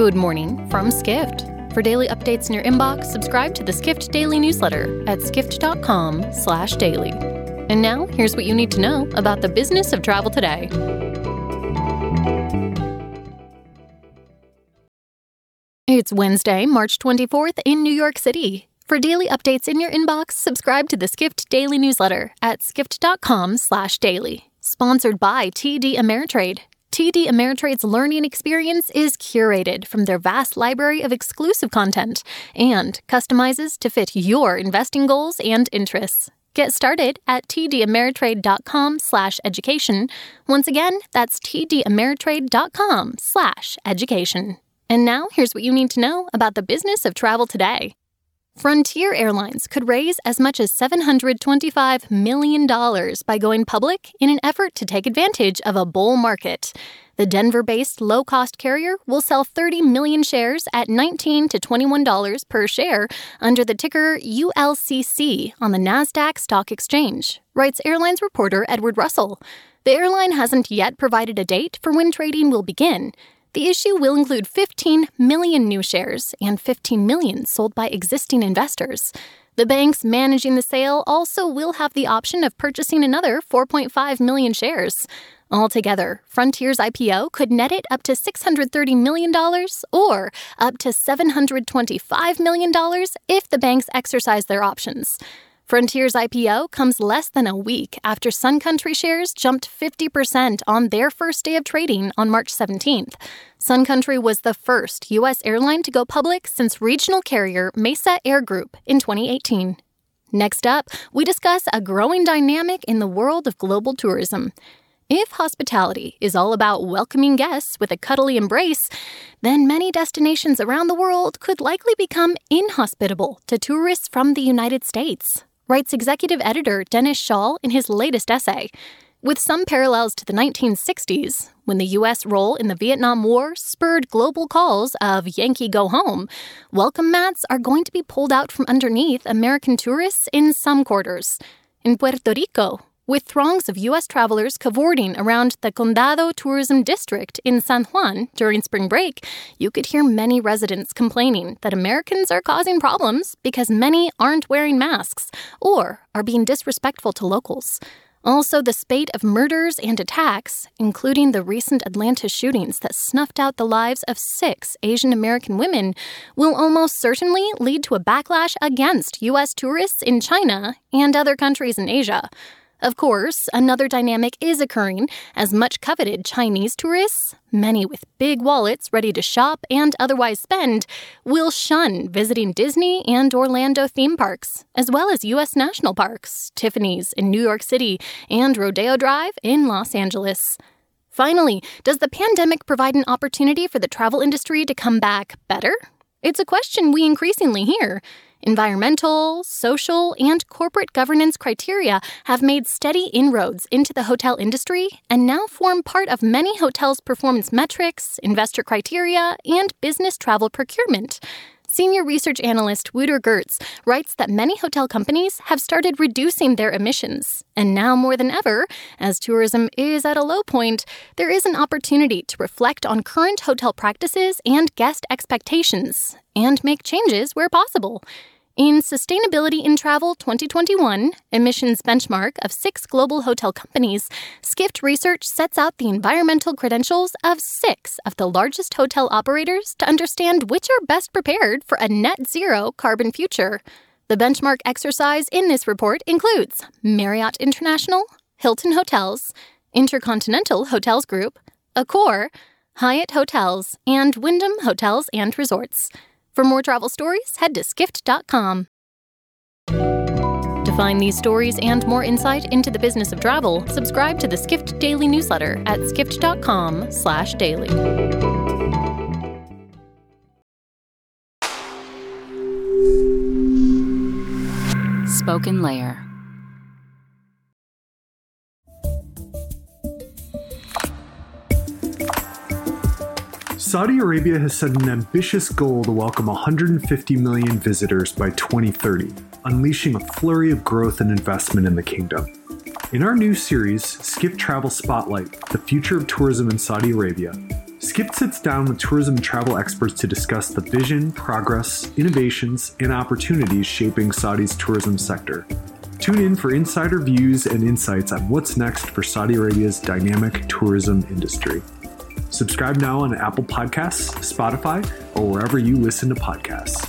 Good morning from Skift. For daily updates in your inbox, subscribe to the Skift Daily newsletter at skift.com/daily. And now, here's what you need to know about the business of travel today. It's Wednesday, March 24th in New York City. For daily updates in your inbox, subscribe to the Skift Daily newsletter at skift.com/daily. Sponsored by TD Ameritrade. TD Ameritrade's learning experience is curated from their vast library of exclusive content and customizes to fit your investing goals and interests. Get started at tdameritrade.com/education. Once again, that's tdameritrade.com/education. And now, here's what you need to know about the business of travel today. Frontier Airlines could raise as much as $725 million by going public in an effort to take advantage of a bull market. The Denver based low cost carrier will sell 30 million shares at 19 to $21 per share under the ticker ULCC on the NASDAQ Stock Exchange, writes airlines reporter Edward Russell. The airline hasn't yet provided a date for when trading will begin. The issue will include 15 million new shares and 15 million sold by existing investors. The banks managing the sale also will have the option of purchasing another 4.5 million shares. Altogether, Frontier's IPO could net it up to $630 million or up to $725 million if the banks exercise their options. Frontier's IPO comes less than a week after Sun Country shares jumped 50% on their first day of trading on March 17th. Sun Country was the first U.S. airline to go public since regional carrier Mesa Air Group in 2018. Next up, we discuss a growing dynamic in the world of global tourism. If hospitality is all about welcoming guests with a cuddly embrace, then many destinations around the world could likely become inhospitable to tourists from the United States writes executive editor Dennis Schaal in his latest essay. With some parallels to the 1960s, when the U.S. role in the Vietnam War spurred global calls of Yankee Go Home, welcome mats are going to be pulled out from underneath American tourists in some quarters. In Puerto Rico, with throngs of U.S. travelers cavorting around the Condado Tourism District in San Juan during spring break, you could hear many residents complaining that Americans are causing problems because many aren't wearing masks or are being disrespectful to locals. Also, the spate of murders and attacks, including the recent Atlanta shootings that snuffed out the lives of six Asian American women, will almost certainly lead to a backlash against U.S. tourists in China and other countries in Asia. Of course, another dynamic is occurring as much coveted Chinese tourists, many with big wallets ready to shop and otherwise spend, will shun visiting Disney and Orlando theme parks, as well as U.S. national parks, Tiffany's in New York City, and Rodeo Drive in Los Angeles. Finally, does the pandemic provide an opportunity for the travel industry to come back better? It's a question we increasingly hear. Environmental, social, and corporate governance criteria have made steady inroads into the hotel industry and now form part of many hotels' performance metrics, investor criteria, and business travel procurement. Senior research analyst Wouter Geerts writes that many hotel companies have started reducing their emissions. And now more than ever, as tourism is at a low point, there is an opportunity to reflect on current hotel practices and guest expectations and make changes where possible. In Sustainability in Travel 2021, emissions benchmark of six global hotel companies, Skift Research sets out the environmental credentials of six of the largest hotel operators to understand which are best prepared for a net zero carbon future. The benchmark exercise in this report includes Marriott International, Hilton Hotels, Intercontinental Hotels Group, Accor, Hyatt Hotels, and Wyndham Hotels and Resorts. For more travel stories, head to skift.com. To find these stories and more insight into the business of travel, subscribe to the Skift Daily newsletter at skift.com/daily. Spoken Layer. Saudi Arabia has set an ambitious goal to welcome 150 million visitors by 2030, unleashing a flurry of growth and investment in the kingdom. In our new series, Skift Travel Spotlight The Future of Tourism in Saudi Arabia, Skift sits down with tourism and travel experts to discuss the vision, progress, innovations, and opportunities shaping Saudi's tourism sector. Tune in for insider views and insights on what's next for Saudi Arabia's dynamic tourism industry. Subscribe now on Apple Podcasts, Spotify, or wherever you listen to podcasts.